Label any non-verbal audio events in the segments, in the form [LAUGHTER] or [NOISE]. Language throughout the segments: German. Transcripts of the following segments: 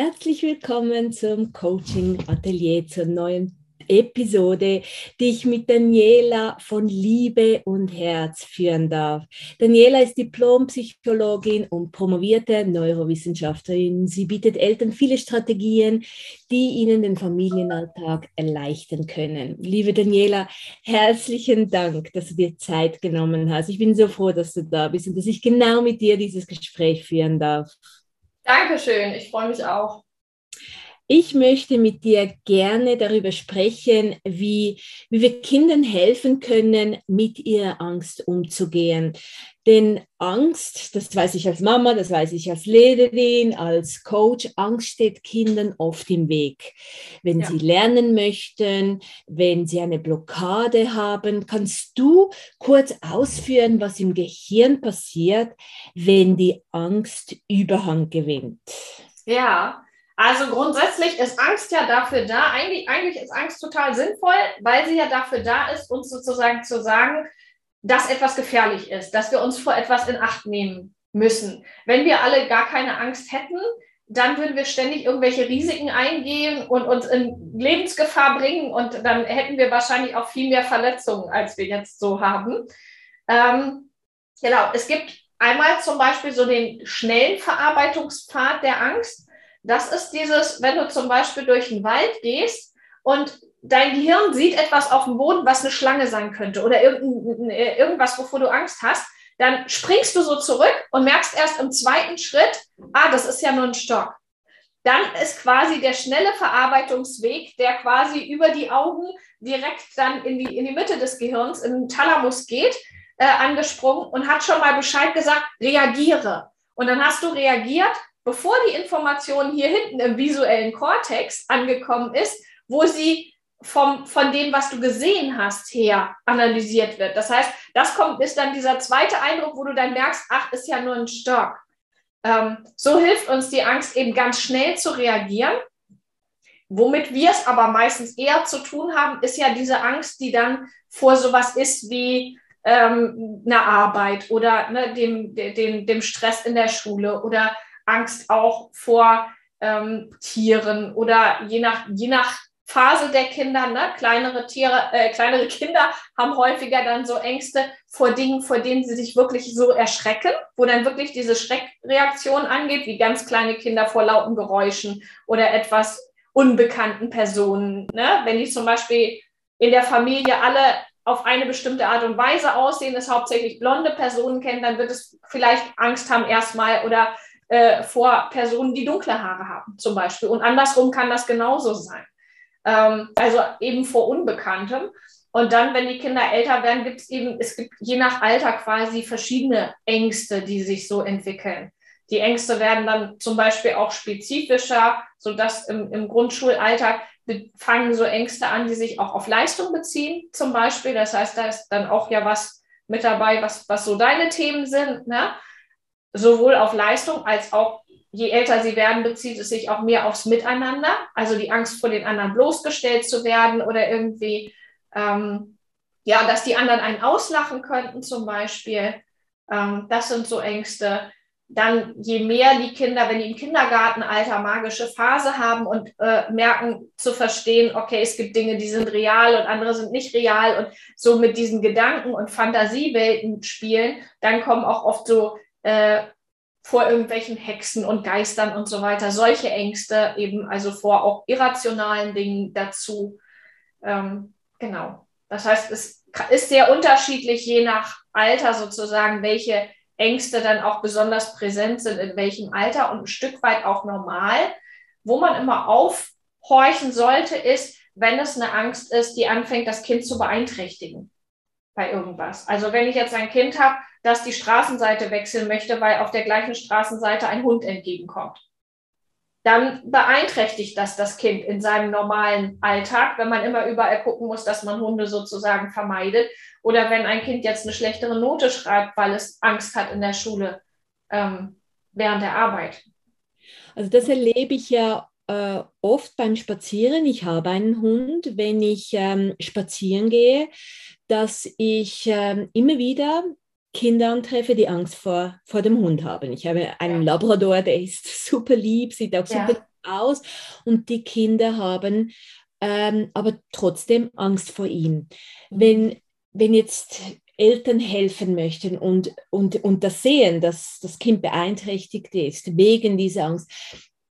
Herzlich willkommen zum Coaching Atelier zur neuen Episode, die ich mit Daniela von Liebe und Herz führen darf. Daniela ist Diplompsychologin und promovierte Neurowissenschaftlerin. Sie bietet Eltern viele Strategien, die ihnen den Familienalltag erleichtern können. Liebe Daniela, herzlichen Dank, dass du dir Zeit genommen hast. Ich bin so froh, dass du da bist und dass ich genau mit dir dieses Gespräch führen darf. Dankeschön, ich freue mich auch. Ich möchte mit dir gerne darüber sprechen, wie, wie wir Kindern helfen können, mit ihrer Angst umzugehen. Denn Angst, das weiß ich als Mama, das weiß ich als Lehrerin, als Coach, Angst steht Kindern oft im Weg. Wenn ja. sie lernen möchten, wenn sie eine Blockade haben, kannst du kurz ausführen, was im Gehirn passiert, wenn die Angst Überhand gewinnt? Ja, also grundsätzlich ist Angst ja dafür da, eigentlich, eigentlich ist Angst total sinnvoll, weil sie ja dafür da ist, uns sozusagen zu sagen, dass etwas gefährlich ist, dass wir uns vor etwas in Acht nehmen müssen. Wenn wir alle gar keine Angst hätten, dann würden wir ständig irgendwelche Risiken eingehen und uns in Lebensgefahr bringen und dann hätten wir wahrscheinlich auch viel mehr Verletzungen, als wir jetzt so haben. Ähm, genau, es gibt einmal zum Beispiel so den schnellen Verarbeitungspfad der Angst. Das ist dieses, wenn du zum Beispiel durch den Wald gehst und dein Gehirn sieht etwas auf dem Boden, was eine Schlange sein könnte oder irgendwas, wovor du Angst hast, dann springst du so zurück und merkst erst im zweiten Schritt, ah, das ist ja nur ein Stock. Dann ist quasi der schnelle Verarbeitungsweg, der quasi über die Augen direkt dann in die, in die Mitte des Gehirns, im Thalamus geht, äh, angesprungen und hat schon mal Bescheid gesagt, reagiere. Und dann hast du reagiert, bevor die Information hier hinten im visuellen Kortex angekommen ist, wo sie vom, von dem, was du gesehen hast, her analysiert wird. Das heißt, das kommt, ist dann dieser zweite Eindruck, wo du dann merkst, ach, ist ja nur ein Stock. Ähm, so hilft uns die Angst eben ganz schnell zu reagieren. Womit wir es aber meistens eher zu tun haben, ist ja diese Angst, die dann vor sowas ist wie ähm, eine Arbeit oder ne, dem, dem, dem Stress in der Schule oder Angst auch vor ähm, Tieren oder je nach, je nach Phase der Kinder, ne? kleinere Tiere, äh, kleinere Kinder haben häufiger dann so Ängste vor Dingen, vor denen sie sich wirklich so erschrecken, wo dann wirklich diese Schreckreaktion angeht, wie ganz kleine Kinder vor lauten Geräuschen oder etwas unbekannten Personen. Ne? Wenn die zum Beispiel in der Familie alle auf eine bestimmte Art und Weise aussehen, es hauptsächlich blonde Personen kennen, dann wird es vielleicht Angst haben erstmal oder äh, vor Personen, die dunkle Haare haben, zum Beispiel. Und andersrum kann das genauso sein. Ähm, also eben vor Unbekanntem. Und dann, wenn die Kinder älter werden, gibt es eben, es gibt je nach Alter quasi verschiedene Ängste, die sich so entwickeln. Die Ängste werden dann zum Beispiel auch spezifischer, sodass im, im Grundschulalltag fangen so Ängste an, die sich auch auf Leistung beziehen, zum Beispiel. Das heißt, da ist dann auch ja was mit dabei, was, was so deine Themen sind. Ne? Sowohl auf Leistung als auch je älter sie werden, bezieht es sich auch mehr aufs Miteinander, also die Angst vor den anderen bloßgestellt zu werden oder irgendwie, ähm, ja, dass die anderen einen auslachen könnten zum Beispiel. Ähm, das sind so Ängste. Dann, je mehr die Kinder, wenn die im Kindergartenalter magische Phase haben und äh, merken zu verstehen, okay, es gibt Dinge, die sind real und andere sind nicht real und so mit diesen Gedanken und Fantasiewelten spielen, dann kommen auch oft so äh, vor irgendwelchen Hexen und Geistern und so weiter. Solche Ängste eben, also vor auch irrationalen Dingen dazu. Ähm, genau. Das heißt, es ist sehr unterschiedlich, je nach Alter sozusagen, welche Ängste dann auch besonders präsent sind, in welchem Alter und ein Stück weit auch normal. Wo man immer aufhorchen sollte, ist, wenn es eine Angst ist, die anfängt, das Kind zu beeinträchtigen bei irgendwas. Also wenn ich jetzt ein Kind habe, das die Straßenseite wechseln möchte, weil auf der gleichen Straßenseite ein Hund entgegenkommt. Dann beeinträchtigt das das Kind in seinem normalen Alltag, wenn man immer überall gucken muss, dass man Hunde sozusagen vermeidet. Oder wenn ein Kind jetzt eine schlechtere Note schreibt, weil es Angst hat in der Schule ähm, während der Arbeit. Also das erlebe ich ja äh, oft beim Spazieren. Ich habe einen Hund, wenn ich ähm, spazieren gehe, dass ich ähm, immer wieder Kinder antreffe, die Angst vor, vor dem Hund haben. Ich habe einen Labrador, der ist [LAUGHS] super lieb, sieht auch super aus und die Kinder haben ähm, aber trotzdem Angst vor ihm. Mhm. Wenn, wenn jetzt Eltern helfen möchten und, und, und das sehen, dass das Kind beeinträchtigt ist wegen dieser Angst,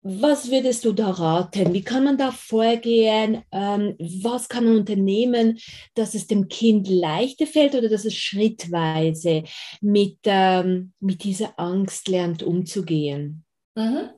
was würdest du da raten? Wie kann man da vorgehen? Ähm, was kann man unternehmen, dass es dem Kind leichter fällt oder dass es schrittweise mit, ähm, mit dieser Angst lernt umzugehen? Mhm.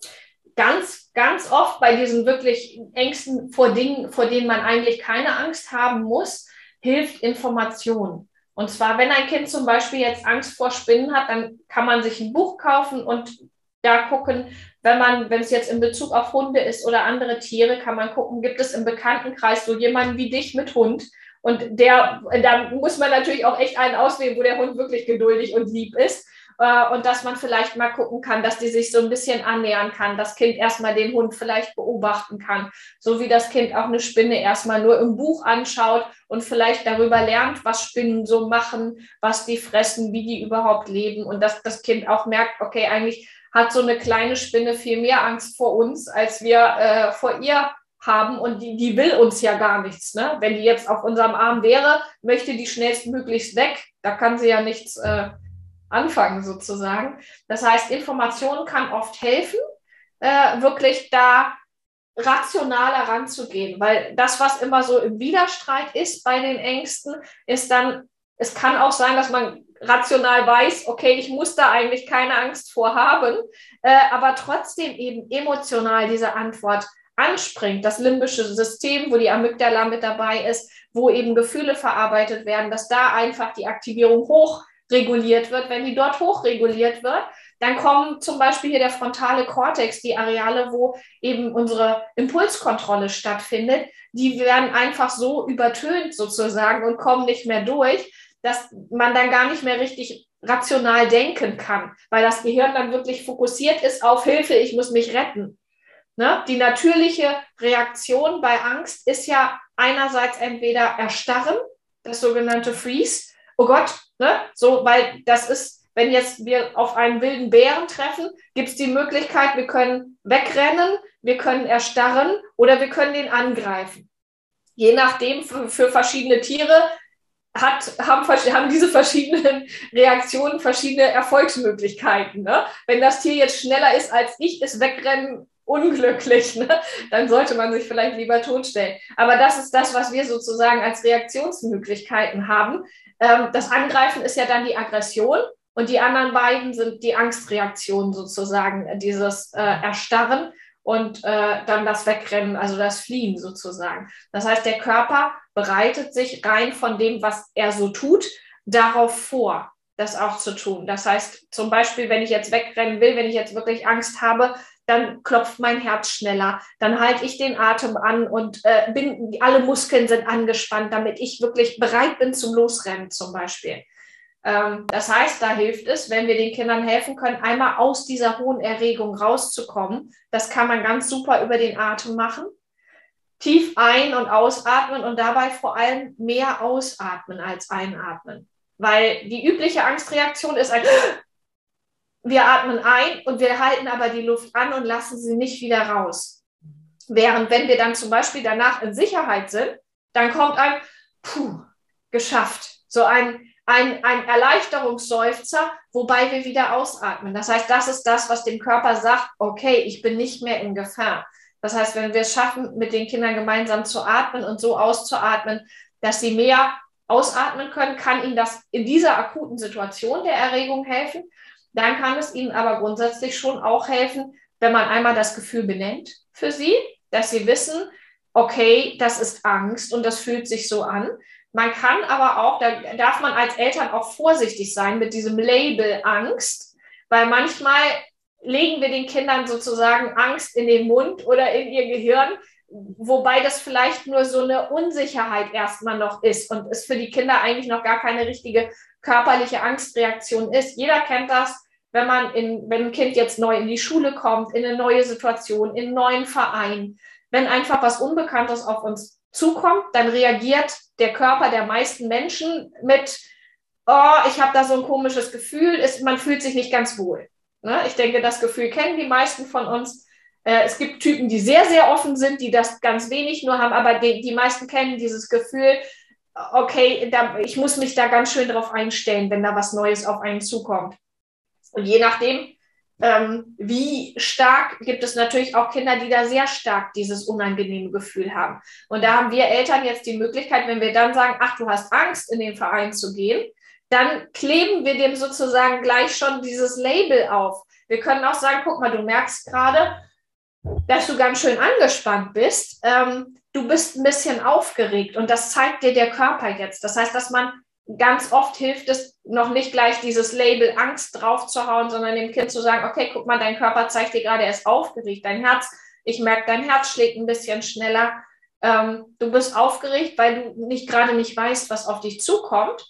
Ganz, ganz oft bei diesen wirklich Ängsten vor Dingen, vor denen man eigentlich keine Angst haben muss, hilft Information. Und zwar, wenn ein Kind zum Beispiel jetzt Angst vor Spinnen hat, dann kann man sich ein Buch kaufen und da gucken, wenn man, wenn es jetzt in Bezug auf Hunde ist oder andere Tiere, kann man gucken, gibt es im Bekanntenkreis so jemanden wie dich mit Hund? Und der, da muss man natürlich auch echt einen auswählen, wo der Hund wirklich geduldig und lieb ist. Äh, und dass man vielleicht mal gucken kann, dass die sich so ein bisschen annähern kann, das Kind erstmal den Hund vielleicht beobachten kann, so wie das Kind auch eine Spinne erstmal nur im Buch anschaut und vielleicht darüber lernt, was Spinnen so machen, was die fressen, wie die überhaupt leben und dass das Kind auch merkt, okay, eigentlich hat so eine kleine Spinne viel mehr Angst vor uns, als wir äh, vor ihr haben und die, die will uns ja gar nichts. Ne? Wenn die jetzt auf unserem Arm wäre, möchte die schnellstmöglichst weg. Da kann sie ja nichts äh, anfangen sozusagen. Das heißt, Information kann oft helfen, äh, wirklich da rationaler ranzugehen, weil das, was immer so im Widerstreit ist bei den Ängsten, ist dann, es kann auch sein, dass man rational weiß, okay, ich muss da eigentlich keine Angst vor haben, äh, aber trotzdem eben emotional diese Antwort anspringt, das limbische System, wo die Amygdala mit dabei ist, wo eben Gefühle verarbeitet werden, dass da einfach die Aktivierung hochreguliert wird. Wenn die dort hochreguliert wird, dann kommen zum Beispiel hier der frontale Kortex, die Areale, wo eben unsere Impulskontrolle stattfindet, die werden einfach so übertönt sozusagen und kommen nicht mehr durch dass man dann gar nicht mehr richtig rational denken kann, weil das Gehirn dann wirklich fokussiert ist auf Hilfe, ich muss mich retten. Ne? Die natürliche Reaktion bei Angst ist ja einerseits entweder erstarren, das sogenannte Freeze. Oh Gott, ne? so, weil das ist, wenn jetzt wir auf einen wilden Bären treffen, gibt es die Möglichkeit, wir können wegrennen, wir können erstarren oder wir können den angreifen. Je nachdem für, für verschiedene Tiere hat, haben, haben diese verschiedenen [LAUGHS] Reaktionen verschiedene Erfolgsmöglichkeiten. Ne? Wenn das Tier jetzt schneller ist als ich, ist Wegrennen unglücklich, ne? dann sollte man sich vielleicht lieber totstellen. Aber das ist das, was wir sozusagen als Reaktionsmöglichkeiten haben. Ähm, das Angreifen ist ja dann die Aggression und die anderen beiden sind die Angstreaktionen sozusagen, dieses äh, Erstarren und äh, dann das Wegrennen, also das Fliehen sozusagen. Das heißt, der Körper bereitet sich rein von dem, was er so tut, darauf vor, das auch zu tun. Das heißt, zum Beispiel, wenn ich jetzt wegrennen will, wenn ich jetzt wirklich Angst habe, dann klopft mein Herz schneller, dann halte ich den Atem an und äh, bin, alle Muskeln sind angespannt, damit ich wirklich bereit bin zum Losrennen zum Beispiel. Ähm, das heißt, da hilft es, wenn wir den Kindern helfen können, einmal aus dieser hohen Erregung rauszukommen. Das kann man ganz super über den Atem machen. Tief ein- und ausatmen und dabei vor allem mehr ausatmen als einatmen. Weil die übliche Angstreaktion ist ein, [LAUGHS] wir atmen ein und wir halten aber die Luft an und lassen sie nicht wieder raus. Während wenn wir dann zum Beispiel danach in Sicherheit sind, dann kommt ein, puh, geschafft. So ein, ein, ein Erleichterungsseufzer, wobei wir wieder ausatmen. Das heißt, das ist das, was dem Körper sagt, okay, ich bin nicht mehr in Gefahr. Das heißt, wenn wir es schaffen, mit den Kindern gemeinsam zu atmen und so auszuatmen, dass sie mehr ausatmen können, kann ihnen das in dieser akuten Situation der Erregung helfen. Dann kann es ihnen aber grundsätzlich schon auch helfen, wenn man einmal das Gefühl benennt für sie, dass sie wissen, okay, das ist Angst und das fühlt sich so an. Man kann aber auch, da darf man als Eltern auch vorsichtig sein mit diesem Label Angst, weil manchmal legen wir den Kindern sozusagen Angst in den Mund oder in ihr Gehirn, wobei das vielleicht nur so eine Unsicherheit erstmal noch ist und es für die Kinder eigentlich noch gar keine richtige körperliche Angstreaktion ist. Jeder kennt das, wenn man in, wenn ein Kind jetzt neu in die Schule kommt, in eine neue Situation, in einen neuen Verein, wenn einfach was Unbekanntes auf uns zukommt, dann reagiert der Körper der meisten Menschen mit, oh, ich habe da so ein komisches Gefühl, ist, man fühlt sich nicht ganz wohl. Ne? Ich denke, das Gefühl kennen die meisten von uns. Äh, es gibt Typen, die sehr, sehr offen sind, die das ganz wenig nur haben, aber die, die meisten kennen dieses Gefühl, okay, da, ich muss mich da ganz schön drauf einstellen, wenn da was Neues auf einen zukommt. Und je nachdem, ähm, wie stark gibt es natürlich auch Kinder, die da sehr stark dieses unangenehme Gefühl haben. Und da haben wir Eltern jetzt die Möglichkeit, wenn wir dann sagen, ach, du hast Angst, in den Verein zu gehen, dann kleben wir dem sozusagen gleich schon dieses Label auf. Wir können auch sagen, guck mal, du merkst gerade, dass du ganz schön angespannt bist. Ähm, du bist ein bisschen aufgeregt und das zeigt dir der Körper jetzt. Das heißt, dass man ganz oft hilft es noch nicht gleich dieses Label Angst draufzuhauen, sondern dem Kind zu sagen, okay, guck mal, dein Körper zeigt dir gerade, er ist aufgeregt, dein Herz, ich merke, dein Herz schlägt ein bisschen schneller. Ähm, du bist aufgeregt, weil du nicht gerade nicht weißt, was auf dich zukommt.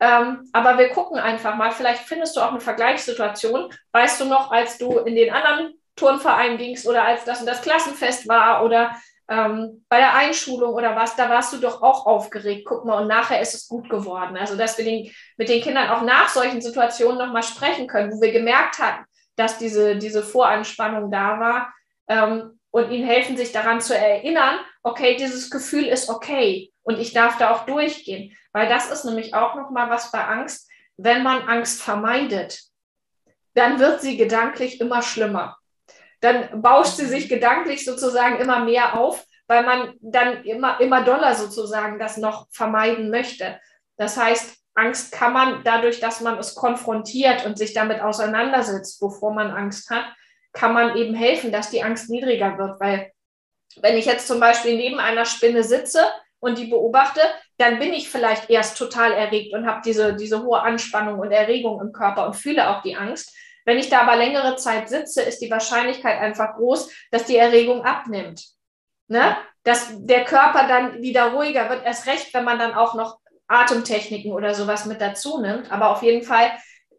Ähm, aber wir gucken einfach mal, vielleicht findest du auch eine Vergleichssituation. Weißt du noch, als du in den anderen Turnverein gingst oder als das und das Klassenfest war oder ähm, bei der Einschulung oder was, da warst du doch auch aufgeregt. Guck mal, und nachher ist es gut geworden. Also, dass wir den, mit den Kindern auch nach solchen Situationen nochmal sprechen können, wo wir gemerkt hatten, dass diese, diese Voranspannung da war ähm, und ihnen helfen, sich daran zu erinnern, okay, dieses Gefühl ist okay und ich darf da auch durchgehen. Weil das ist nämlich auch nochmal was bei Angst. Wenn man Angst vermeidet, dann wird sie gedanklich immer schlimmer dann bauscht sie sich gedanklich sozusagen immer mehr auf, weil man dann immer, immer doller sozusagen das noch vermeiden möchte. Das heißt, Angst kann man dadurch, dass man es konfrontiert und sich damit auseinandersetzt, wovor man Angst hat, kann man eben helfen, dass die Angst niedriger wird. Weil wenn ich jetzt zum Beispiel neben einer Spinne sitze und die beobachte, dann bin ich vielleicht erst total erregt und habe diese, diese hohe Anspannung und Erregung im Körper und fühle auch die Angst. Wenn ich da aber längere Zeit sitze, ist die Wahrscheinlichkeit einfach groß, dass die Erregung abnimmt. Ne? Dass der Körper dann wieder ruhiger wird, erst recht, wenn man dann auch noch Atemtechniken oder sowas mit dazu nimmt. Aber auf jeden Fall,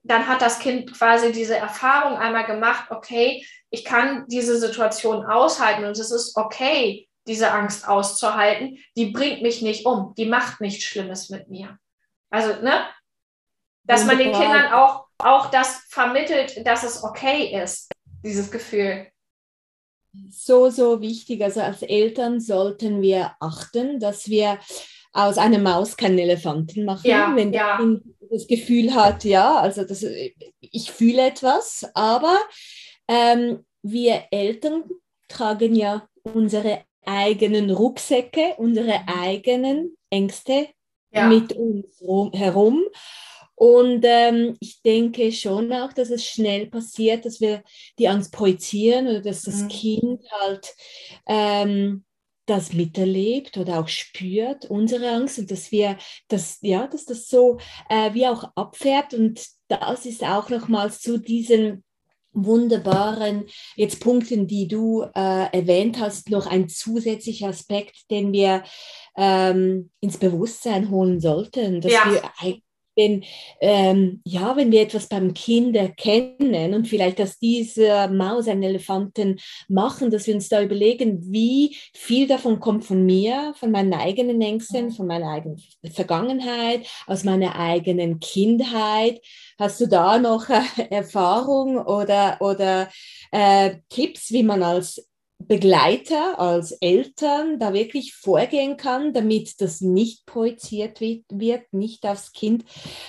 dann hat das Kind quasi diese Erfahrung einmal gemacht, okay, ich kann diese Situation aushalten und es ist okay, diese Angst auszuhalten. Die bringt mich nicht um, die macht nichts Schlimmes mit mir. Also, ne? Dass man den Kindern auch auch das vermittelt, dass es okay ist, dieses Gefühl. So, so wichtig. Also als Eltern sollten wir achten, dass wir aus einer Maus keinen Elefanten machen, ja, wenn ja. das Gefühl hat, ja, also das, ich fühle etwas, aber ähm, wir Eltern tragen ja unsere eigenen Rucksäcke, unsere eigenen Ängste ja. mit uns herum. Und ähm, ich denke schon auch, dass es schnell passiert, dass wir die Angst projizieren oder dass das mhm. Kind halt ähm, das miterlebt oder auch spürt, unsere Angst und dass wir das, ja, dass das so äh, wie auch abfährt und das ist auch nochmals zu diesen wunderbaren jetzt Punkten, die du äh, erwähnt hast, noch ein zusätzlicher Aspekt, den wir ähm, ins Bewusstsein holen sollten, dass ja. wir wenn, ähm, ja, wenn wir etwas beim Kind erkennen und vielleicht aus dieser Maus einen Elefanten machen, dass wir uns da überlegen, wie viel davon kommt von mir, von meinen eigenen Ängsten, von meiner eigenen Vergangenheit, aus meiner eigenen Kindheit. Hast du da noch äh, Erfahrung oder, oder äh, Tipps, wie man als Begleiter, als Eltern da wirklich vorgehen kann, damit das nicht projiziert wird, nicht aufs Kind,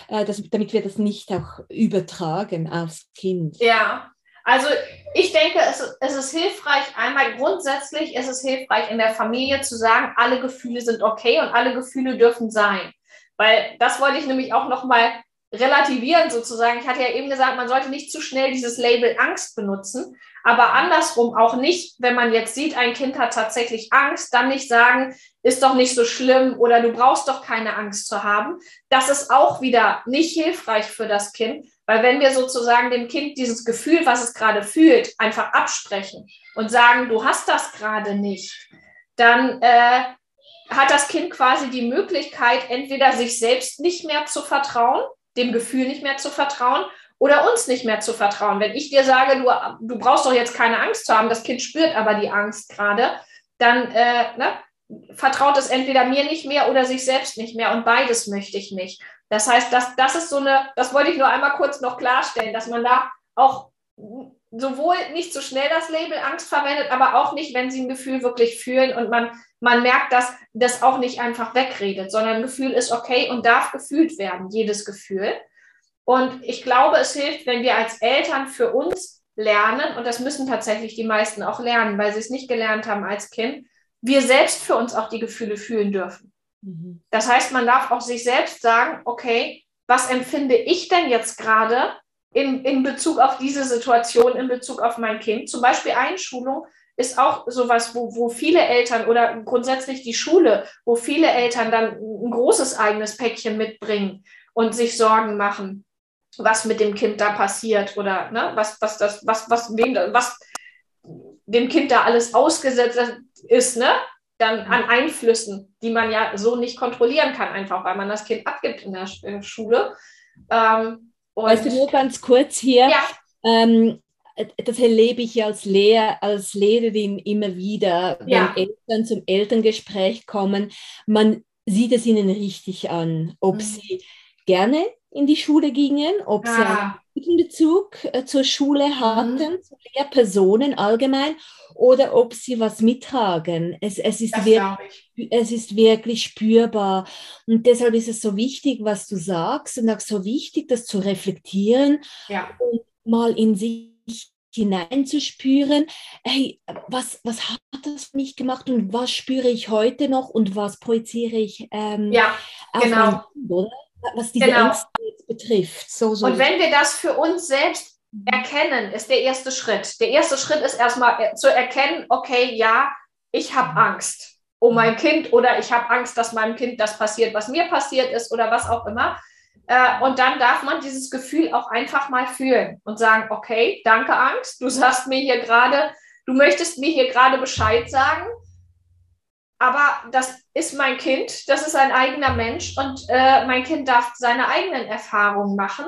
äh, das, damit wir das nicht auch übertragen aufs Kind. Ja, also ich denke, es, es ist hilfreich, einmal grundsätzlich ist es hilfreich in der Familie zu sagen, alle Gefühle sind okay und alle Gefühle dürfen sein. Weil das wollte ich nämlich auch nochmal relativieren sozusagen. Ich hatte ja eben gesagt, man sollte nicht zu schnell dieses Label Angst benutzen, aber andersrum auch nicht, wenn man jetzt sieht, ein Kind hat tatsächlich Angst, dann nicht sagen, ist doch nicht so schlimm oder du brauchst doch keine Angst zu haben. Das ist auch wieder nicht hilfreich für das Kind, weil wenn wir sozusagen dem Kind dieses Gefühl, was es gerade fühlt, einfach absprechen und sagen, du hast das gerade nicht, dann äh, hat das Kind quasi die Möglichkeit, entweder sich selbst nicht mehr zu vertrauen, dem Gefühl nicht mehr zu vertrauen oder uns nicht mehr zu vertrauen. Wenn ich dir sage, du, du brauchst doch jetzt keine Angst zu haben, das Kind spürt aber die Angst gerade, dann äh, ne, vertraut es entweder mir nicht mehr oder sich selbst nicht mehr und beides möchte ich nicht. Das heißt, das, das ist so eine, das wollte ich nur einmal kurz noch klarstellen, dass man da auch sowohl nicht so schnell das Label Angst verwendet, aber auch nicht, wenn sie ein Gefühl wirklich fühlen und man, man merkt, dass das auch nicht einfach wegredet, sondern ein Gefühl ist okay und darf gefühlt werden, jedes Gefühl. Und ich glaube, es hilft, wenn wir als Eltern für uns lernen, und das müssen tatsächlich die meisten auch lernen, weil sie es nicht gelernt haben als Kind, wir selbst für uns auch die Gefühle fühlen dürfen. Mhm. Das heißt, man darf auch sich selbst sagen, okay, was empfinde ich denn jetzt gerade in, in Bezug auf diese Situation, in Bezug auf mein Kind? Zum Beispiel Einschulung ist auch sowas, wo, wo viele Eltern oder grundsätzlich die Schule, wo viele Eltern dann ein großes eigenes Päckchen mitbringen und sich Sorgen machen, was mit dem Kind da passiert oder ne, was, was, das, was, was, wem, was dem Kind da alles ausgesetzt ist, ne? dann an Einflüssen, die man ja so nicht kontrollieren kann, einfach weil man das Kind abgibt in der äh, Schule. Ähm, weißt du, nur ganz kurz hier, ja. ähm, das erlebe ich ja als, Lehr als Lehrerin immer wieder, wenn ja. Eltern zum Elterngespräch kommen. Man sieht es ihnen richtig an, ob mhm. sie gerne in die Schule gingen, ob ja. sie einen guten Bezug äh, zur Schule mhm. hatten, mhm. zu Lehrpersonen allgemein, oder ob sie was mittragen. Es, es, ist wirklich, es ist wirklich spürbar. Und deshalb ist es so wichtig, was du sagst, und auch so wichtig, das zu reflektieren ja. und mal in sich hineinzuspüren, hey, was, was hat das für mich gemacht und was spüre ich heute noch und was projiziere ich ähm, ja, genau. Kind, oder? Was diese genau. Ängste betrifft. So, so. Und wenn wir das für uns selbst erkennen, ist der erste Schritt. Der erste Schritt ist erstmal zu erkennen, okay, ja, ich habe Angst um mein Kind oder ich habe Angst, dass meinem Kind das passiert, was mir passiert ist oder was auch immer. Äh, und dann darf man dieses Gefühl auch einfach mal fühlen und sagen, okay, danke Angst, du sagst mir hier gerade, du möchtest mir hier gerade Bescheid sagen aber das ist mein Kind, das ist ein eigener Mensch und äh, mein Kind darf seine eigenen Erfahrungen machen.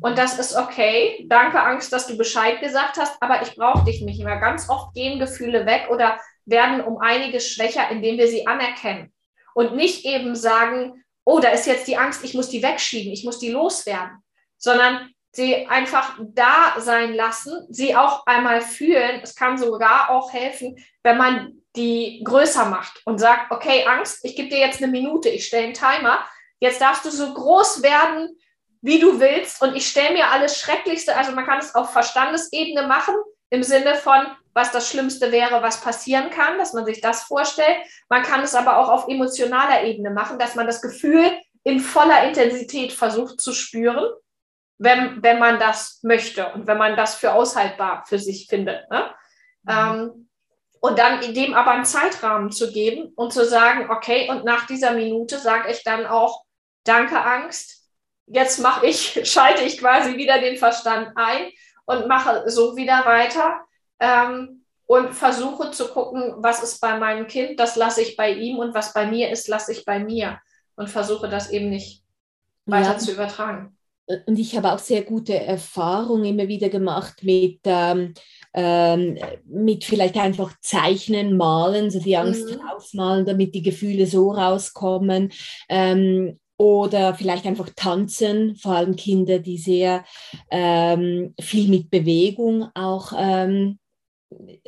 Und das ist okay. Danke, Angst, dass du Bescheid gesagt hast, aber ich brauche dich nicht mehr. Ganz oft gehen Gefühle weg oder werden um einiges schwächer, indem wir sie anerkennen. Und nicht eben sagen, oh, da ist jetzt die Angst, ich muss die wegschieben, ich muss die loswerden, sondern sie einfach da sein lassen, sie auch einmal fühlen. Es kann sogar auch helfen, wenn man die größer macht und sagt, okay, Angst, ich gebe dir jetzt eine Minute, ich stelle einen Timer, jetzt darfst du so groß werden, wie du willst und ich stelle mir alles Schrecklichste, also man kann es auf Verstandesebene machen, im Sinne von, was das Schlimmste wäre, was passieren kann, dass man sich das vorstellt. Man kann es aber auch auf emotionaler Ebene machen, dass man das Gefühl in voller Intensität versucht zu spüren, wenn, wenn man das möchte und wenn man das für aushaltbar für sich findet. Ne? Mhm. Ähm, und dann dem aber einen Zeitrahmen zu geben und zu sagen, okay, und nach dieser Minute sage ich dann auch, danke Angst, jetzt mache ich, [LAUGHS] schalte ich quasi wieder den Verstand ein und mache so wieder weiter ähm, und versuche zu gucken, was ist bei meinem Kind, das lasse ich bei ihm und was bei mir ist, lasse ich bei mir und versuche das eben nicht weiter ja. zu übertragen. Und ich habe auch sehr gute Erfahrungen immer wieder gemacht mit ähm, ähm, mit vielleicht einfach Zeichnen, Malen, so die Angst mhm. rausmalen, damit die Gefühle so rauskommen. Ähm, oder vielleicht einfach tanzen, vor allem Kinder, die sehr ähm, viel mit Bewegung auch ähm,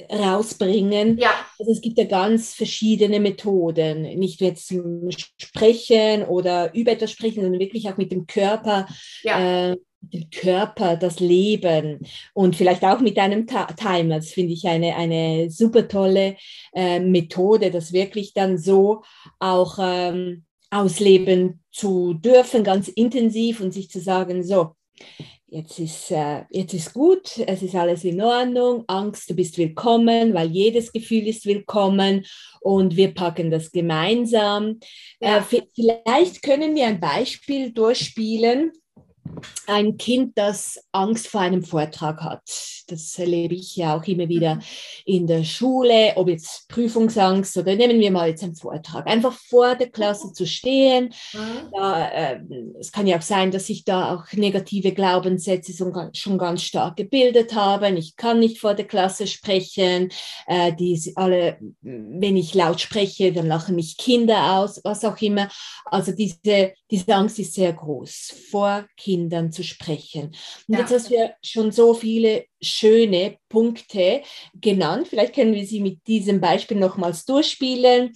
rausbringen. Ja. Also es gibt ja ganz verschiedene Methoden, nicht nur jetzt zum Sprechen oder über etwas sprechen, sondern wirklich auch mit dem Körper. Ja. Äh, den Körper, das Leben und vielleicht auch mit einem Timer. Das finde ich eine, eine super tolle äh, Methode, das wirklich dann so auch ähm, ausleben zu dürfen, ganz intensiv und sich zu sagen, so, jetzt ist, äh, jetzt ist gut, es ist alles in Ordnung, Angst, du bist willkommen, weil jedes Gefühl ist willkommen und wir packen das gemeinsam. Ja. Äh, vielleicht können wir ein Beispiel durchspielen ein Kind, das Angst vor einem Vortrag hat. Das erlebe ich ja auch immer wieder mhm. in der Schule, ob jetzt Prüfungsangst oder nehmen wir mal jetzt einen Vortrag. Einfach vor der Klasse mhm. zu stehen. Mhm. Da, äh, es kann ja auch sein, dass ich da auch negative Glaubenssätze schon ganz stark gebildet habe. Ich kann nicht vor der Klasse sprechen. Äh, die alle, wenn ich laut spreche, dann lachen mich Kinder aus, was auch immer. Also diese diese Angst ist sehr groß, vor Kindern zu sprechen. Und ja. jetzt hast du ja schon so viele schöne Punkte genannt. Vielleicht können wir sie mit diesem Beispiel nochmals durchspielen.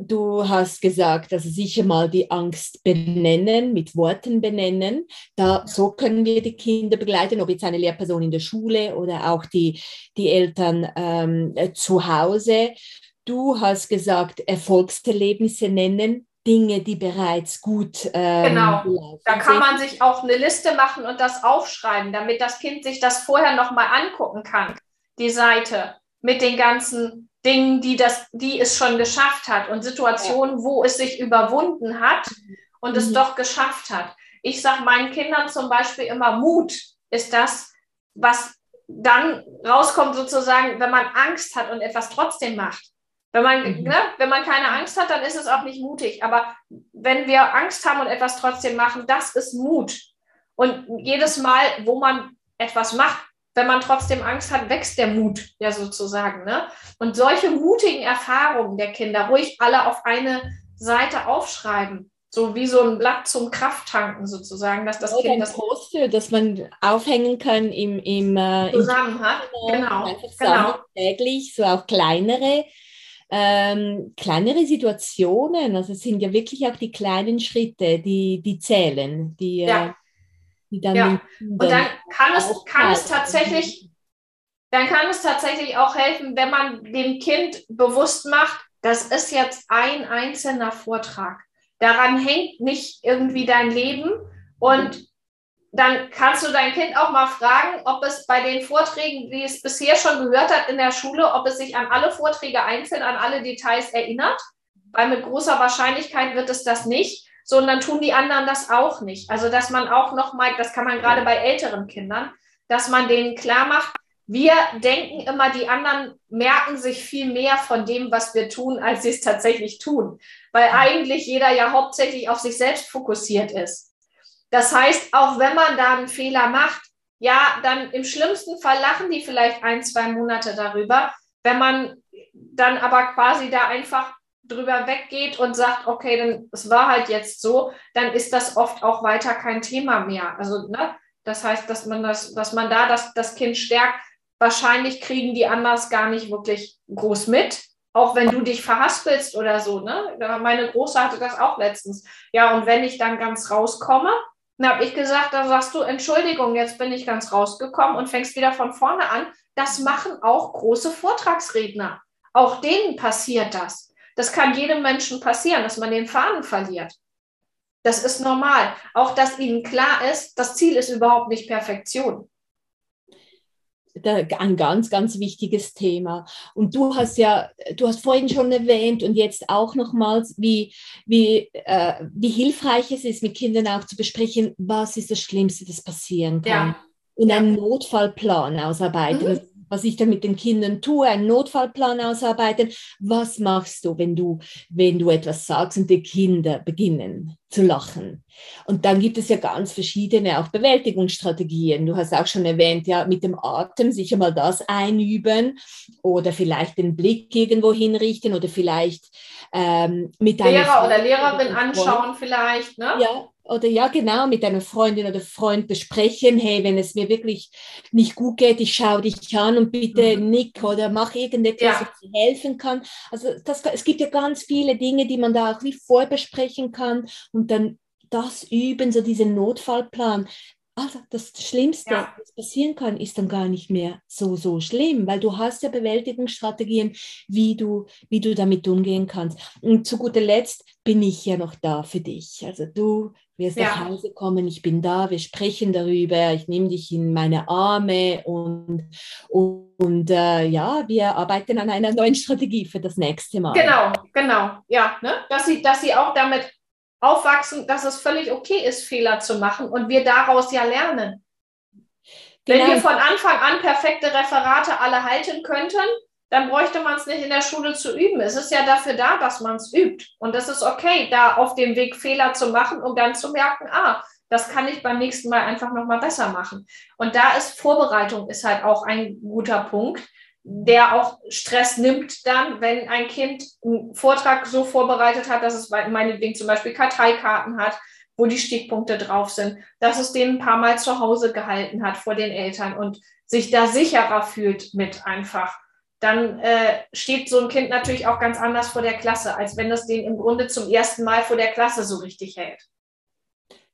Du hast gesagt, also sicher mal die Angst benennen, mit Worten benennen. Da, so können wir die Kinder begleiten, ob jetzt eine Lehrperson in der Schule oder auch die, die Eltern ähm, zu Hause. Du hast gesagt, Erfolgserlebnisse nennen, Dinge, die bereits gut. Ähm, genau. Da kann man sich auch eine Liste machen und das aufschreiben, damit das Kind sich das vorher nochmal angucken kann. Die Seite mit den ganzen Dingen, die, das, die es schon geschafft hat und Situationen, wo es sich überwunden hat und mhm. es doch geschafft hat. Ich sage meinen Kindern zum Beispiel immer, Mut ist das, was dann rauskommt sozusagen, wenn man Angst hat und etwas trotzdem macht. Wenn man, mhm. ne, wenn man keine Angst hat, dann ist es auch nicht mutig. Aber wenn wir Angst haben und etwas trotzdem machen, das ist Mut. Und jedes Mal, wo man etwas macht, wenn man trotzdem Angst hat, wächst der Mut ja sozusagen. Ne? Und solche mutigen Erfahrungen der Kinder ruhig alle auf eine Seite aufschreiben. So wie so ein Blatt zum Krafttanken sozusagen, dass das Oder Kind das Poster, dass man aufhängen kann im, im äh, Zusammenhang. Genau. Genau. täglich, so auch kleinere ähm, kleinere Situationen. Also es sind ja wirklich auch die kleinen Schritte, die, die zählen, die, ja. Äh, die dann. Ja. Und dann kann es, kann es tatsächlich, dann kann es tatsächlich auch helfen, wenn man dem Kind bewusst macht, das ist jetzt ein einzelner Vortrag. Daran hängt nicht irgendwie dein Leben und dann kannst du dein Kind auch mal fragen, ob es bei den Vorträgen, die es bisher schon gehört hat in der Schule, ob es sich an alle Vorträge einzeln, an alle Details erinnert. Weil mit großer Wahrscheinlichkeit wird es das nicht, sondern tun die anderen das auch nicht. Also, dass man auch nochmal, das kann man gerade bei älteren Kindern, dass man denen klar macht, wir denken immer, die anderen merken sich viel mehr von dem, was wir tun, als sie es tatsächlich tun. Weil eigentlich jeder ja hauptsächlich auf sich selbst fokussiert ist. Das heißt, auch wenn man da einen Fehler macht, ja, dann im schlimmsten Fall lachen die vielleicht ein, zwei Monate darüber. Wenn man dann aber quasi da einfach drüber weggeht und sagt, okay, dann es war halt jetzt so, dann ist das oft auch weiter kein Thema mehr. Also, ne, das heißt, dass man das, dass man da das, das Kind stärkt. Wahrscheinlich kriegen die anders gar nicht wirklich groß mit, auch wenn du dich verhaspelst oder so. Ne? Meine Große hatte das auch letztens. Ja, und wenn ich dann ganz rauskomme, dann habe ich gesagt, dann sagst du, Entschuldigung, jetzt bin ich ganz rausgekommen und fängst wieder von vorne an. Das machen auch große Vortragsredner. Auch denen passiert das. Das kann jedem Menschen passieren, dass man den Faden verliert. Das ist normal. Auch, dass ihnen klar ist, das Ziel ist überhaupt nicht Perfektion ein ganz, ganz wichtiges Thema. Und du hast ja, du hast vorhin schon erwähnt und jetzt auch nochmals, wie, wie, äh, wie hilfreich es ist, mit Kindern auch zu besprechen, was ist das Schlimmste, das passieren kann. Ja. Und einen Notfallplan ausarbeiten. Mhm was ich dann mit den Kindern tue, einen Notfallplan ausarbeiten. Was machst du, wenn du, wenn du etwas sagst und die Kinder beginnen zu lachen? Und dann gibt es ja ganz verschiedene auch Bewältigungsstrategien. Du hast auch schon erwähnt, ja, mit dem Atem sicher mal das einüben oder vielleicht den Blick irgendwo hinrichten oder vielleicht ähm, mit Lehrer oder Lehrerin anschauen vielleicht, ne? Ja, oder ja, genau, mit einer Freundin oder Freund besprechen, hey, wenn es mir wirklich nicht gut geht, ich schaue dich an und bitte mhm. nick oder mach irgendetwas, ja. was dir helfen kann. Also das, es gibt ja ganz viele Dinge, die man da auch wie vorbesprechen kann und dann das üben, so diesen Notfallplan. Also das Schlimmste, ja. was passieren kann, ist dann gar nicht mehr so, so schlimm, weil du hast ja Bewältigungsstrategien, wie du, wie du damit umgehen kannst. Und zu guter Letzt bin ich ja noch da für dich. Also du wirst ja. nach Hause kommen, ich bin da, wir sprechen darüber, ich nehme dich in meine Arme und, und, und äh, ja, wir arbeiten an einer neuen Strategie für das nächste Mal. Genau, genau, ja, ne? dass, sie, dass sie auch damit aufwachsen, dass es völlig okay ist, Fehler zu machen und wir daraus ja lernen. Genau. Wenn wir von Anfang an perfekte Referate alle halten könnten, dann bräuchte man es nicht in der Schule zu üben. Es ist ja dafür da, dass man es übt. Und das ist okay, da auf dem Weg Fehler zu machen und dann zu merken, ah, das kann ich beim nächsten Mal einfach nochmal besser machen. Und da ist Vorbereitung ist halt auch ein guter Punkt, der auch Stress nimmt dann, wenn ein Kind einen Vortrag so vorbereitet hat, dass es meinetwegen zum Beispiel Karteikarten hat, wo die Stichpunkte drauf sind, dass es den ein paar Mal zu Hause gehalten hat vor den Eltern und sich da sicherer fühlt mit einfach, dann äh, steht so ein Kind natürlich auch ganz anders vor der Klasse, als wenn das den im Grunde zum ersten Mal vor der Klasse so richtig hält.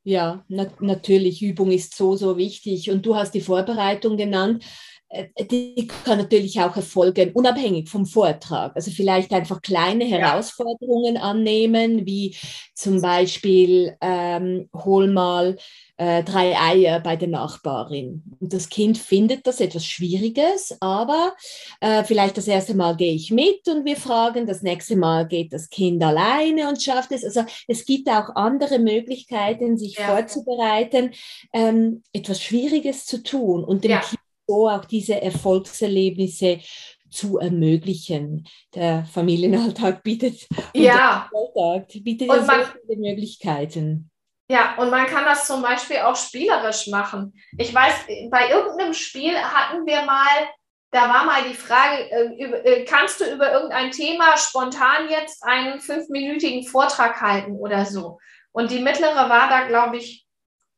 Ja, na natürlich, Übung ist so, so wichtig. Und du hast die Vorbereitung genannt. Äh, die kann natürlich auch erfolgen, unabhängig vom Vortrag. Also vielleicht einfach kleine Herausforderungen annehmen, wie zum Beispiel, ähm, hol mal äh, drei Eier bei der Nachbarin. Und das Kind findet das etwas Schwieriges, aber äh, vielleicht das erste Mal gehe ich mit und wir fragen, das nächste Mal geht das Kind alleine und schafft es. Also es gibt auch andere Möglichkeiten, sich ja. vorzubereiten, ähm, etwas Schwieriges zu tun und dem ja. Kind so auch diese Erfolgserlebnisse zu ermöglichen. Der Familienalltag bietet, ja. Alltag bietet ja so viele Möglichkeiten. Ja, und man kann das zum Beispiel auch spielerisch machen. Ich weiß, bei irgendeinem Spiel hatten wir mal, da war mal die Frage, äh, äh, kannst du über irgendein Thema spontan jetzt einen fünfminütigen Vortrag halten oder so? Und die mittlere war da, glaube ich,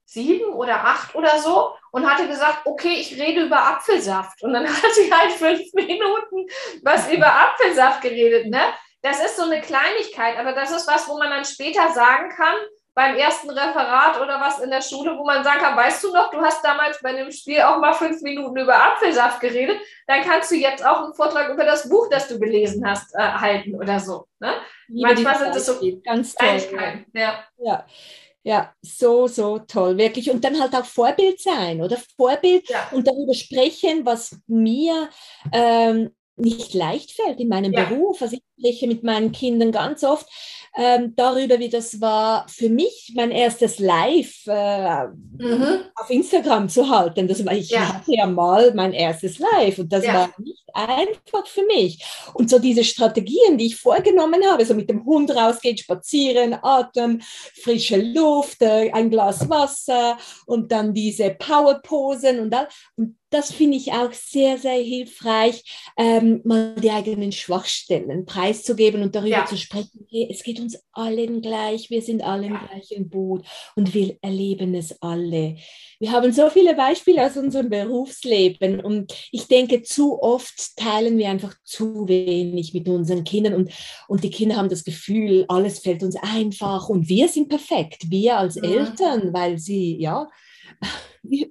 sieben oder acht oder so und hatte gesagt, okay, ich rede über Apfelsaft. Und dann [LAUGHS] hat sie halt fünf Minuten was über Apfelsaft geredet. Ne? Das ist so eine Kleinigkeit, aber das ist was, wo man dann später sagen kann, beim ersten Referat oder was in der Schule, wo man sagen kann, weißt du noch, du hast damals bei dem Spiel auch mal fünf Minuten über Apfelsaft geredet, dann kannst du jetzt auch einen Vortrag über das Buch, das du gelesen hast, äh, halten oder so. Ne? Manchmal sind es so ganz toll. Ja. ja. Ja, so, so toll, wirklich. Und dann halt auch Vorbild sein, oder? Vorbild ja. und darüber sprechen, was mir ähm, nicht leicht fällt in meinem ja. Beruf. Also ich spreche mit meinen Kindern ganz oft ähm, darüber, wie das war für mich, mein erstes Live äh, mhm. auf Instagram zu halten. Das war, ich ja. hatte ja mal mein erstes Live und das ja. war nicht einfach für mich. Und so diese Strategien, die ich vorgenommen habe, so mit dem Hund rausgehen, spazieren, Atem, frische Luft, äh, ein Glas Wasser und dann diese Powerposen und all. Und das finde ich auch sehr, sehr hilfreich, ähm, mal die eigenen Schwachstellen preiszugeben und darüber ja. zu sprechen. Hey, es geht uns allen gleich, wir sind alle im gleichen Boot und wir erleben es alle. Wir haben so viele Beispiele aus unserem Berufsleben und ich denke, zu oft teilen wir einfach zu wenig mit unseren Kindern und, und die Kinder haben das Gefühl, alles fällt uns einfach und wir sind perfekt, wir als ja. Eltern, weil sie, ja,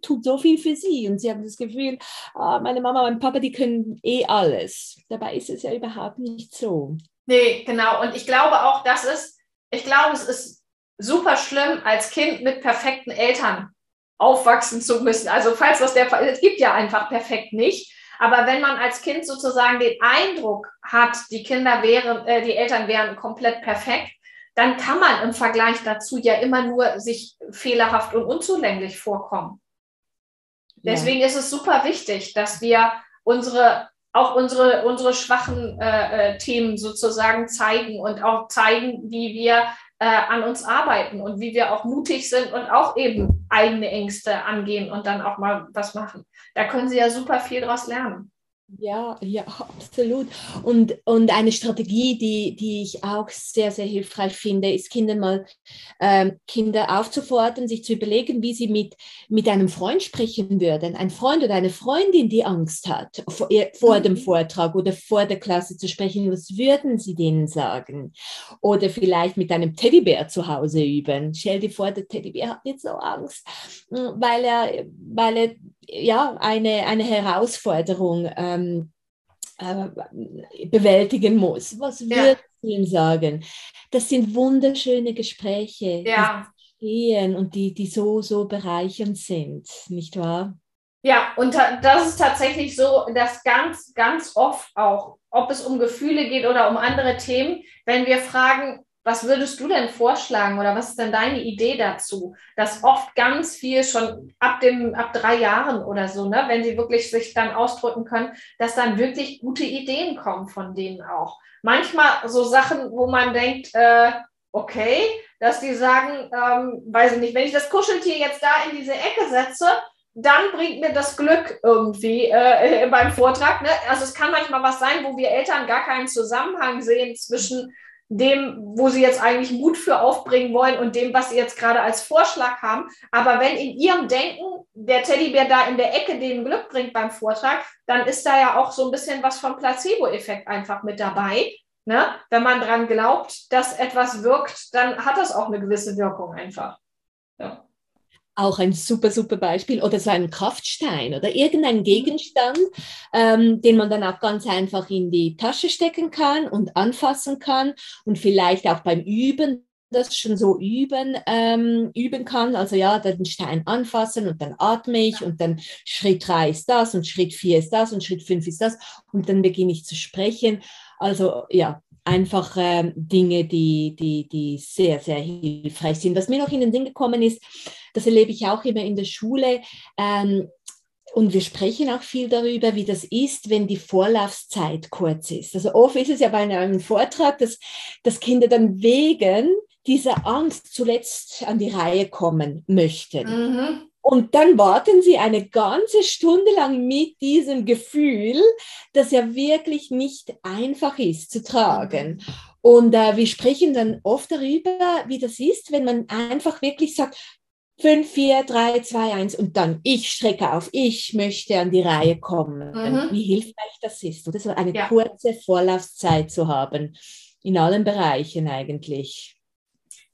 tun so viel für sie und sie haben das Gefühl, oh, meine Mama und Papa, die können eh alles. Dabei ist es ja überhaupt nicht so. Nee, genau. Und ich glaube auch, dass es, ich glaube, es ist super schlimm, als Kind mit perfekten Eltern aufwachsen zu müssen. Also falls das der Fall ist, es gibt ja einfach perfekt nicht. Aber wenn man als Kind sozusagen den Eindruck hat, die Kinder wären, äh, die Eltern wären komplett perfekt, dann kann man im Vergleich dazu ja immer nur sich fehlerhaft und unzulänglich vorkommen. Deswegen ja. ist es super wichtig, dass wir unsere auch unsere, unsere schwachen äh, äh, Themen sozusagen zeigen und auch zeigen, wie wir äh, an uns arbeiten und wie wir auch mutig sind und auch eben eigene Ängste angehen und dann auch mal was machen. Da können Sie ja super viel draus lernen. Ja, ja, absolut. Und, und eine Strategie, die, die ich auch sehr, sehr hilfreich finde, ist Kinder mal ähm, Kinder aufzufordern, sich zu überlegen, wie sie mit, mit einem Freund sprechen würden. Ein Freund oder eine Freundin, die Angst hat, vor, vor mhm. dem Vortrag oder vor der Klasse zu sprechen, was würden sie denen sagen? Oder vielleicht mit einem Teddybär zu Hause üben. Stell dir vor, der Teddybär hat nicht so Angst, weil er, weil er ja, eine, eine Herausforderung ähm, äh, bewältigen muss. Was ja. würdest du ihm sagen? Das sind wunderschöne Gespräche, ja. die stehen und die, die so, so bereichernd sind, nicht wahr? Ja, und das ist tatsächlich so, dass ganz, ganz oft auch, ob es um Gefühle geht oder um andere Themen, wenn wir fragen, was würdest du denn vorschlagen oder was ist denn deine Idee dazu? Dass oft ganz viel schon ab dem, ab drei Jahren oder so, ne, wenn sie wirklich sich dann ausdrücken können, dass dann wirklich gute Ideen kommen von denen auch. Manchmal so Sachen, wo man denkt, äh, okay, dass die sagen, ähm, weiß ich nicht, wenn ich das Kuscheltier jetzt da in diese Ecke setze, dann bringt mir das Glück irgendwie äh, [LAUGHS] beim Vortrag. Ne? Also es kann manchmal was sein, wo wir Eltern gar keinen Zusammenhang sehen zwischen dem, wo sie jetzt eigentlich Mut für aufbringen wollen und dem, was sie jetzt gerade als Vorschlag haben. Aber wenn in ihrem Denken der Teddybär da in der Ecke den Glück bringt beim Vortrag, dann ist da ja auch so ein bisschen was vom Placebo-Effekt einfach mit dabei. Ne? Wenn man dran glaubt, dass etwas wirkt, dann hat das auch eine gewisse Wirkung einfach. Auch ein super, super Beispiel. Oder so ein Kraftstein oder irgendein Gegenstand, ähm, den man dann auch ganz einfach in die Tasche stecken kann und anfassen kann und vielleicht auch beim Üben das schon so üben, ähm, üben kann. Also ja, den Stein anfassen und dann atme ich und dann Schritt drei ist das und Schritt vier ist das und Schritt fünf ist das und dann beginne ich zu sprechen. Also ja, einfach ähm, Dinge, die, die, die sehr, sehr hilfreich sind. Was mir noch in den Sinn gekommen ist, das erlebe ich auch immer in der Schule. Ähm, und wir sprechen auch viel darüber, wie das ist, wenn die Vorlaufzeit kurz ist. Also oft ist es ja bei einem Vortrag, dass, dass Kinder dann wegen dieser Angst zuletzt an die Reihe kommen möchten. Mhm. Und dann warten sie eine ganze Stunde lang mit diesem Gefühl, das ja wirklich nicht einfach ist zu tragen. Und äh, wir sprechen dann oft darüber, wie das ist, wenn man einfach wirklich sagt, 5, 4, 3, 2, 1 und dann ich strecke auf, ich möchte an die Reihe kommen. Mhm. Wie hilfreich das ist, oder so eine ja. kurze Vorlaufzeit zu haben, in allen Bereichen eigentlich.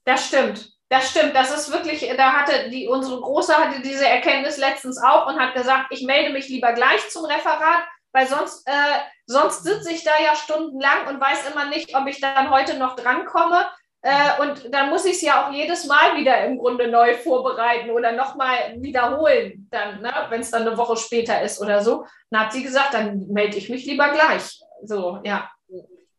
Das stimmt. Das stimmt, das ist wirklich, da hatte die, unsere Große hatte diese Erkenntnis letztens auch und hat gesagt, ich melde mich lieber gleich zum Referat, weil sonst, äh, sonst sitze ich da ja stundenlang und weiß immer nicht, ob ich dann heute noch drankomme. Äh, und dann muss ich es ja auch jedes Mal wieder im Grunde neu vorbereiten oder nochmal wiederholen, dann, ne, wenn es dann eine Woche später ist oder so. Dann hat sie gesagt, dann melde ich mich lieber gleich. So, ja.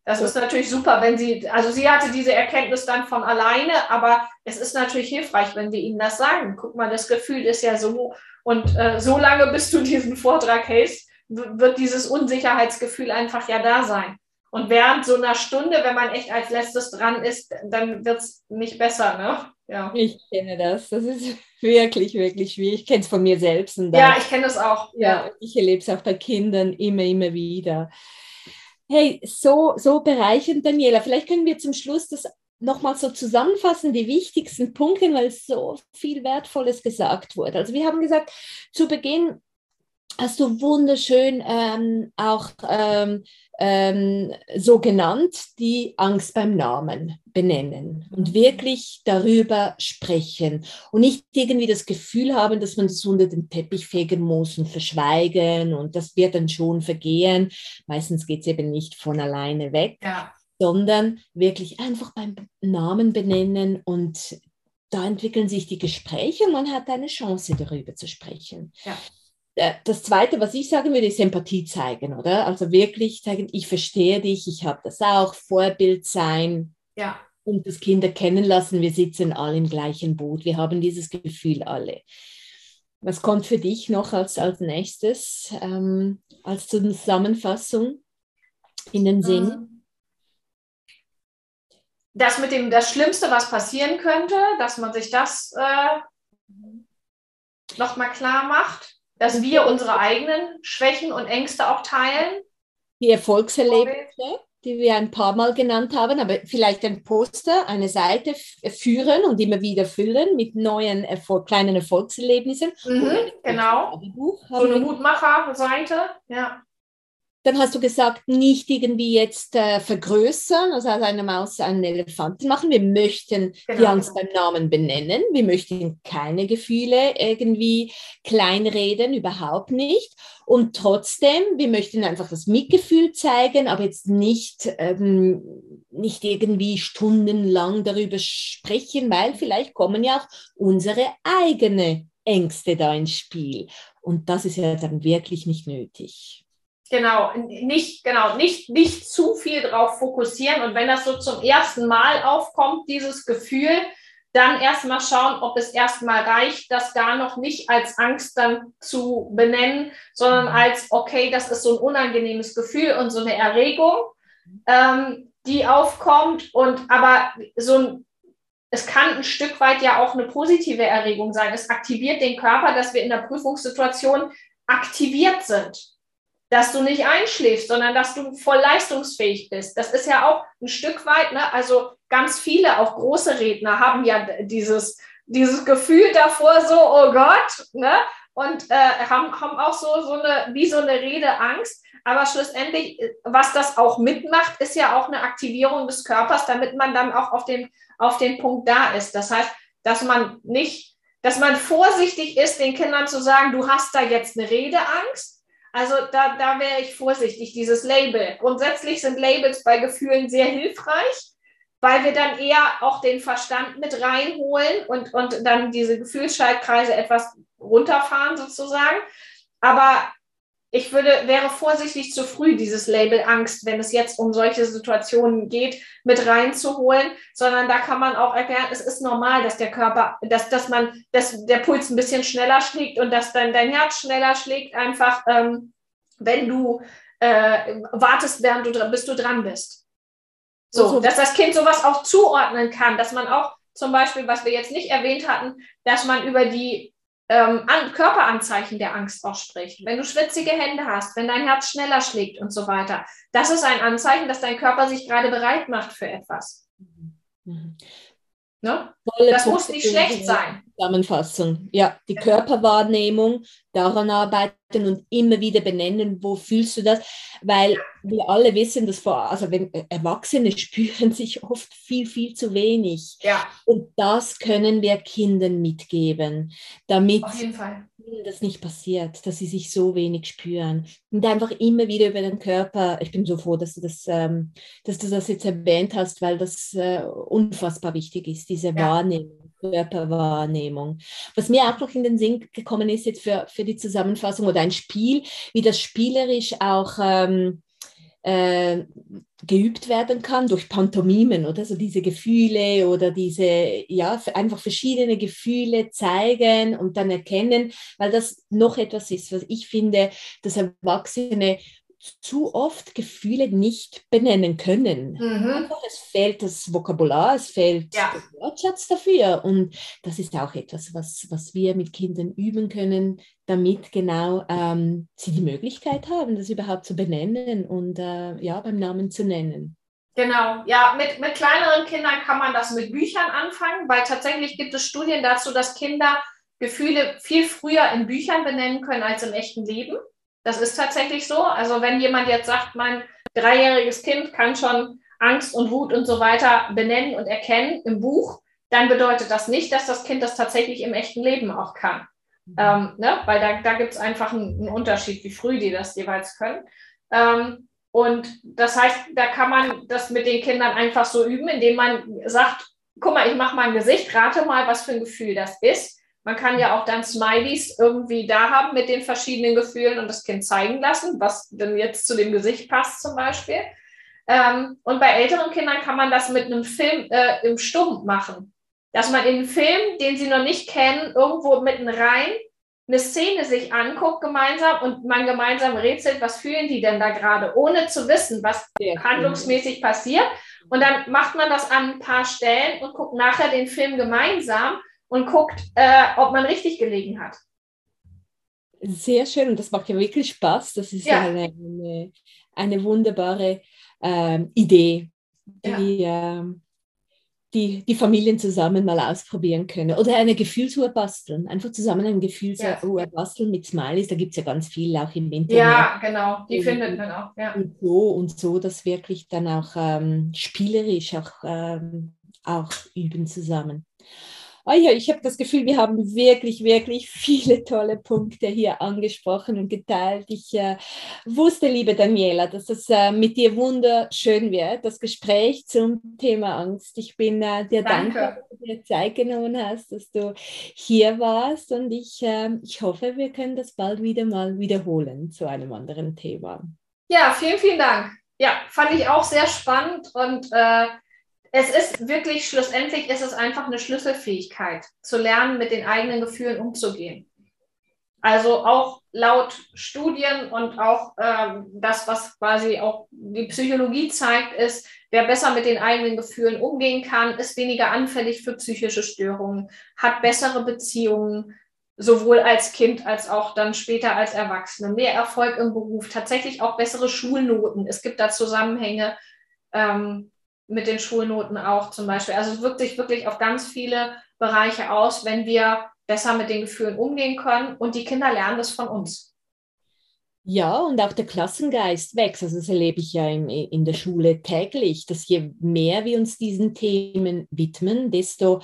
Das ist natürlich super, wenn sie, also sie hatte diese Erkenntnis dann von alleine, aber es ist natürlich hilfreich, wenn wir ihnen das sagen. Guck mal, das Gefühl ist ja so und äh, so lange, bis du diesen Vortrag hältst, wird dieses Unsicherheitsgefühl einfach ja da sein. Und während so einer Stunde, wenn man echt als letztes dran ist, dann wird es nicht besser, ne? Ja. Ich kenne das. Das ist [LAUGHS] wirklich, wirklich schwierig. Ich kenne es von mir selbst. ja, ich kenne es auch. Ja, ja. ich erlebe es auch bei Kindern immer, immer wieder. Hey, so, so bereichernd, Daniela. Vielleicht können wir zum Schluss das nochmal so zusammenfassen, die wichtigsten Punkte, weil so viel Wertvolles gesagt wurde. Also wir haben gesagt, zu Beginn hast du wunderschön ähm, auch ähm, ähm, so genannt, die Angst beim Namen benennen und wirklich darüber sprechen und nicht irgendwie das Gefühl haben, dass man das unter den Teppich fegen muss und verschweigen und das wird dann schon vergehen. Meistens geht es eben nicht von alleine weg, ja. sondern wirklich einfach beim Namen benennen und da entwickeln sich die Gespräche und man hat eine Chance darüber zu sprechen. Ja. Äh, das Zweite, was ich sagen würde, ist Empathie zeigen, oder? Also wirklich zeigen, ich verstehe dich, ich habe das auch, Vorbild sein. Ja. Und das Kinder kennenlassen, wir sitzen alle im gleichen Boot, wir haben dieses Gefühl alle. Was kommt für dich noch als, als nächstes, ähm, als Zusammenfassung in den Sinn? Ähm, das mit dem, das Schlimmste, was passieren könnte, dass man sich das äh, nochmal klar macht dass wir unsere eigenen Schwächen und Ängste auch teilen. Die Erfolgserlebnisse, die wir ein paar Mal genannt haben, aber vielleicht ein Poster, eine Seite führen und immer wieder füllen mit neuen Erfolg kleinen Erfolgserlebnissen. Mhm, genau. So eine Mutmacher-Seite, ja. Dann hast du gesagt, nicht irgendwie jetzt äh, vergrößern, also aus einer Maus einen Elefanten machen. Wir möchten genau. die Angst beim Namen benennen. Wir möchten keine Gefühle irgendwie kleinreden, überhaupt nicht. Und trotzdem, wir möchten einfach das Mitgefühl zeigen, aber jetzt nicht, ähm, nicht irgendwie stundenlang darüber sprechen, weil vielleicht kommen ja auch unsere eigene Ängste da ins Spiel. Und das ist ja dann wirklich nicht nötig. Genau, nicht, genau, nicht, nicht zu viel drauf fokussieren. Und wenn das so zum ersten Mal aufkommt, dieses Gefühl, dann erstmal schauen, ob es erstmal reicht, das gar noch nicht als Angst dann zu benennen, sondern mhm. als, okay, das ist so ein unangenehmes Gefühl und so eine Erregung, ähm, die aufkommt. Und aber so ein, es kann ein Stück weit ja auch eine positive Erregung sein. Es aktiviert den Körper, dass wir in der Prüfungssituation aktiviert sind dass du nicht einschläfst, sondern dass du voll leistungsfähig bist. Das ist ja auch ein Stück weit, ne? also ganz viele, auch große Redner haben ja dieses, dieses Gefühl davor, so, oh Gott, ne? und äh, haben, haben auch so, so eine, wie so eine Rede Angst. Aber schlussendlich, was das auch mitmacht, ist ja auch eine Aktivierung des Körpers, damit man dann auch auf den, auf den Punkt da ist. Das heißt, dass man nicht, dass man vorsichtig ist, den Kindern zu sagen, du hast da jetzt eine Redeangst. Also da, da wäre ich vorsichtig, dieses Label. Grundsätzlich sind Labels bei Gefühlen sehr hilfreich, weil wir dann eher auch den Verstand mit reinholen und, und dann diese Gefühlsschaltkreise etwas runterfahren sozusagen. Aber ich würde, wäre vorsichtig zu früh, dieses Label Angst, wenn es jetzt um solche Situationen geht, mit reinzuholen, sondern da kann man auch erklären, es ist normal, dass der Körper, dass, dass man, dass der Puls ein bisschen schneller schlägt und dass dann dein Herz schneller schlägt, einfach ähm, wenn du äh, wartest, während du bis du dran bist. So, also, dass das Kind sowas auch zuordnen kann, dass man auch zum Beispiel, was wir jetzt nicht erwähnt hatten, dass man über die ähm, an, Körperanzeichen der Angst auch spricht. Wenn du schwitzige Hände hast, wenn dein Herz schneller schlägt und so weiter, das ist ein Anzeichen, dass dein Körper sich gerade bereit macht für etwas. Mhm. Ne? Das muss nicht schlecht sein. Zusammenfassung. Ja, die Körperwahrnehmung, daran arbeiten und immer wieder benennen, wo fühlst du das? Weil wir alle wissen, dass vor, also wenn Erwachsene [LAUGHS] spüren sich oft viel, viel zu wenig. Ja. Und das können wir Kindern mitgeben, damit das nicht passiert, dass sie sich so wenig spüren. Und einfach immer wieder über den Körper. Ich bin so froh, dass du das, ähm, dass du das jetzt erwähnt hast, weil das äh, unfassbar wichtig ist, diese ja. Wahrnehmung. Körperwahrnehmung. Was mir auch noch in den Sinn gekommen ist jetzt für, für die Zusammenfassung oder ein Spiel, wie das spielerisch auch ähm, äh, geübt werden kann durch Pantomimen oder so diese Gefühle oder diese, ja, einfach verschiedene Gefühle zeigen und dann erkennen, weil das noch etwas ist, was ich finde, dass Erwachsene zu oft Gefühle nicht benennen können. Mhm. Es fehlt das Vokabular, es fehlt ja. der Wortschatz dafür. Und das ist auch etwas, was, was wir mit Kindern üben können, damit genau ähm, sie die Möglichkeit haben, das überhaupt zu benennen und äh, ja, beim Namen zu nennen. Genau, ja, mit, mit kleineren Kindern kann man das mit Büchern anfangen, weil tatsächlich gibt es Studien dazu, dass Kinder Gefühle viel früher in Büchern benennen können als im echten Leben. Das ist tatsächlich so. Also wenn jemand jetzt sagt, mein dreijähriges Kind kann schon Angst und Wut und so weiter benennen und erkennen im Buch, dann bedeutet das nicht, dass das Kind das tatsächlich im echten Leben auch kann. Mhm. Ähm, ne? Weil da, da gibt es einfach einen, einen, Unterschied, wie früh die das jeweils können. Ähm, und das heißt, da kann man das mit den Kindern einfach so üben, indem man sagt, guck mal, ich mache mal ein Gesicht, rate mal, was für ein Gefühl das ist. Man kann ja auch dann Smileys irgendwie da haben mit den verschiedenen Gefühlen und das Kind zeigen lassen, was denn jetzt zu dem Gesicht passt zum Beispiel. Ähm, und bei älteren Kindern kann man das mit einem Film äh, im Stumm machen. Dass man in einem Film, den sie noch nicht kennen, irgendwo mitten rein eine Szene sich anguckt gemeinsam und man gemeinsam rätselt, was fühlen die denn da gerade, ohne zu wissen, was handlungsmäßig passiert. Und dann macht man das an ein paar Stellen und guckt nachher den Film gemeinsam und guckt, äh, ob man richtig gelegen hat. Sehr schön und das macht ja wirklich Spaß. Das ist ja. eine, eine, wunderbare ähm, Idee, die, ja. ähm, die die Familien zusammen mal ausprobieren können. Oder eine Gefühlsuhr basteln. Einfach zusammen eine Gefühlsuhr ja. basteln mit Smileys. Da gibt es ja ganz viel auch im Internet. Ja, genau. Die und, findet man auch. Ja. Und so und so, das wirklich dann auch ähm, spielerisch auch, ähm, auch üben zusammen. Oh ja, ich habe das Gefühl, wir haben wirklich, wirklich viele tolle Punkte hier angesprochen und geteilt. Ich äh, wusste, liebe Daniela, dass es äh, mit dir wunderschön wird, das Gespräch zum Thema Angst. Ich bin äh, dir Danke. dankbar, dass du dir Zeit genommen hast, dass du hier warst und ich, ähm, ich hoffe, wir können das bald wieder mal wiederholen zu einem anderen Thema. Ja, vielen, vielen Dank. Ja, fand ich auch sehr spannend und äh, es ist wirklich, schlussendlich ist es einfach eine Schlüsselfähigkeit, zu lernen, mit den eigenen Gefühlen umzugehen. Also auch laut Studien und auch ähm, das, was quasi auch die Psychologie zeigt, ist, wer besser mit den eigenen Gefühlen umgehen kann, ist weniger anfällig für psychische Störungen, hat bessere Beziehungen, sowohl als Kind als auch dann später als Erwachsene. Mehr Erfolg im Beruf, tatsächlich auch bessere Schulnoten. Es gibt da Zusammenhänge ähm, mit den Schulnoten auch zum Beispiel. Also es wirkt sich wirklich auf ganz viele Bereiche aus, wenn wir besser mit den Gefühlen umgehen können und die Kinder lernen das von uns. Ja, und auch der Klassengeist wächst. Also das erlebe ich ja in, in der Schule täglich, dass je mehr wir uns diesen Themen widmen, desto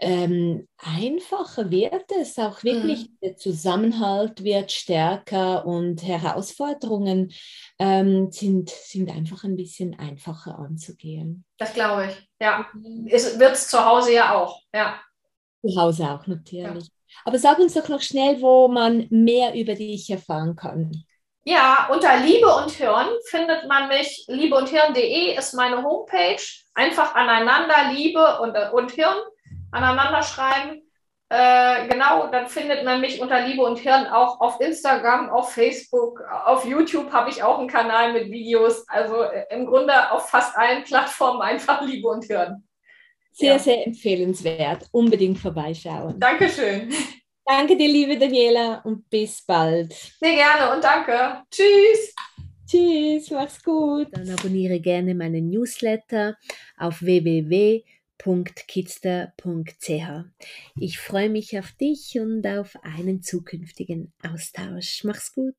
ähm, einfacher wird es. Auch wirklich mhm. der Zusammenhalt wird stärker und Herausforderungen ähm, sind, sind einfach ein bisschen einfacher anzugehen. Das glaube ich, ja. Mhm. Es wird es zu Hause ja auch, ja. Zu Hause auch natürlich. Ja. Aber sag uns doch noch schnell, wo man mehr über dich erfahren kann. Ja, unter Liebe und Hirn findet man mich. Liebeundhirn.de ist meine Homepage. Einfach aneinander Liebe und, und Hirn aneinander schreiben. Äh, genau, dann findet man mich unter Liebe und Hirn auch auf Instagram, auf Facebook, auf YouTube habe ich auch einen Kanal mit Videos. Also äh, im Grunde auf fast allen Plattformen einfach [LAUGHS] Liebe und Hirn. Sehr, ja. sehr empfehlenswert. Unbedingt vorbeischauen. Dankeschön. Danke dir, liebe Daniela, und bis bald. Sehr gerne und danke. Tschüss. Tschüss, mach's gut. Dann abonniere gerne meinen Newsletter auf www.kidster.ch. Ich freue mich auf dich und auf einen zukünftigen Austausch. Mach's gut.